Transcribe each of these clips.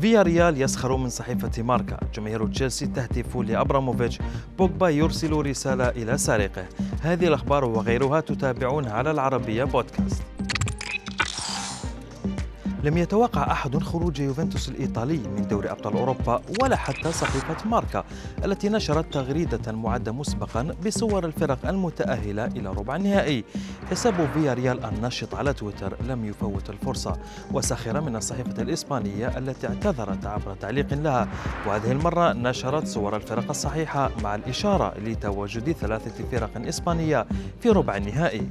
فيا ريال يسخر من صحيفة ماركا. جماهير تشيلسي تهتف لأبراموفيتش. بوجبا يرسل رسالة إلى سارقه. هذه الأخبار وغيرها تتابعونها على العربية بودكاست. لم يتوقع أحد خروج يوفنتوس الإيطالي من دوري أبطال أوروبا ولا حتى صحيفة ماركا التي نشرت تغريدة معدة مسبقا بصور الفرق المتأهلة إلى ربع النهائي. حساب فيا ريال الناشط على تويتر لم يفوت الفرصة وسخر من الصحيفة الإسبانية التي اعتذرت عبر تعليق لها. وهذه المرة نشرت صور الفرق الصحيحة مع الإشارة لتواجد ثلاثة فرق إسبانية في ربع النهائي.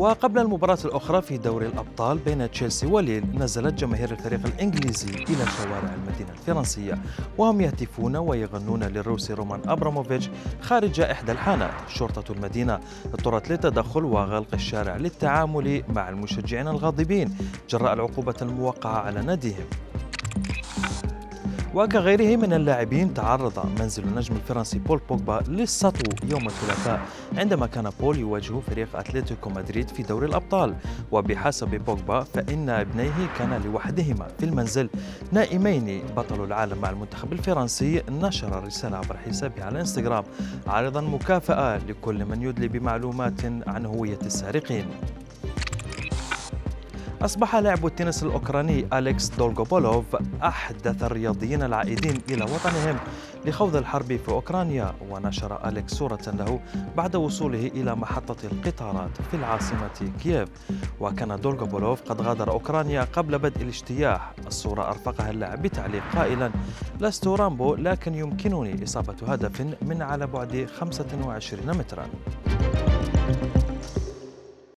وقبل المباراة الأخرى في دوري الأبطال بين تشيلسي وليل نزلت جماهير الفريق الإنجليزي إلى شوارع المدينة الفرنسية وهم يهتفون ويغنون للروسي رومان أبراموفيتش خارج إحدى الحانات شرطة المدينة. اضطرت للتدخل وغلق الشارع للتعامل مع المشجعين الغاضبين جراء العقوبة الموقعة على ناديهم. وكغيره من اللاعبين تعرض منزل النجم الفرنسي بول بوجبا للسطو يوم الثلاثاء عندما كان بول يواجه فريق أتلتيكو مدريد في دوري الأبطال. وبحسب بوجبا فإن ابنيه كانا لوحدهما في المنزل. نائمين بطل العالم مع المنتخب الفرنسي نشر رسالة عبر حسابه على إنستغرام. عارضا مكافأة لكل من يدلي بمعلومات عن هوية السارقين. أصبح لاعب التنس الأوكراني أليكس دولغوبولوف أحدث الرياضيين العائدين إلى وطنهم لخوض الحرب في أوكرانيا ونشر أليكس صورة له بعد وصوله إلى محطة القطارات في العاصمة كييف. وكان دولغوبولوف قد غادر أوكرانيا قبل بدء الاجتياح. الصورة أرفقها اللاعب بتعليق قائلا لست رامبو لكن يمكنني إصابة هدف من على بعد 25 مترا.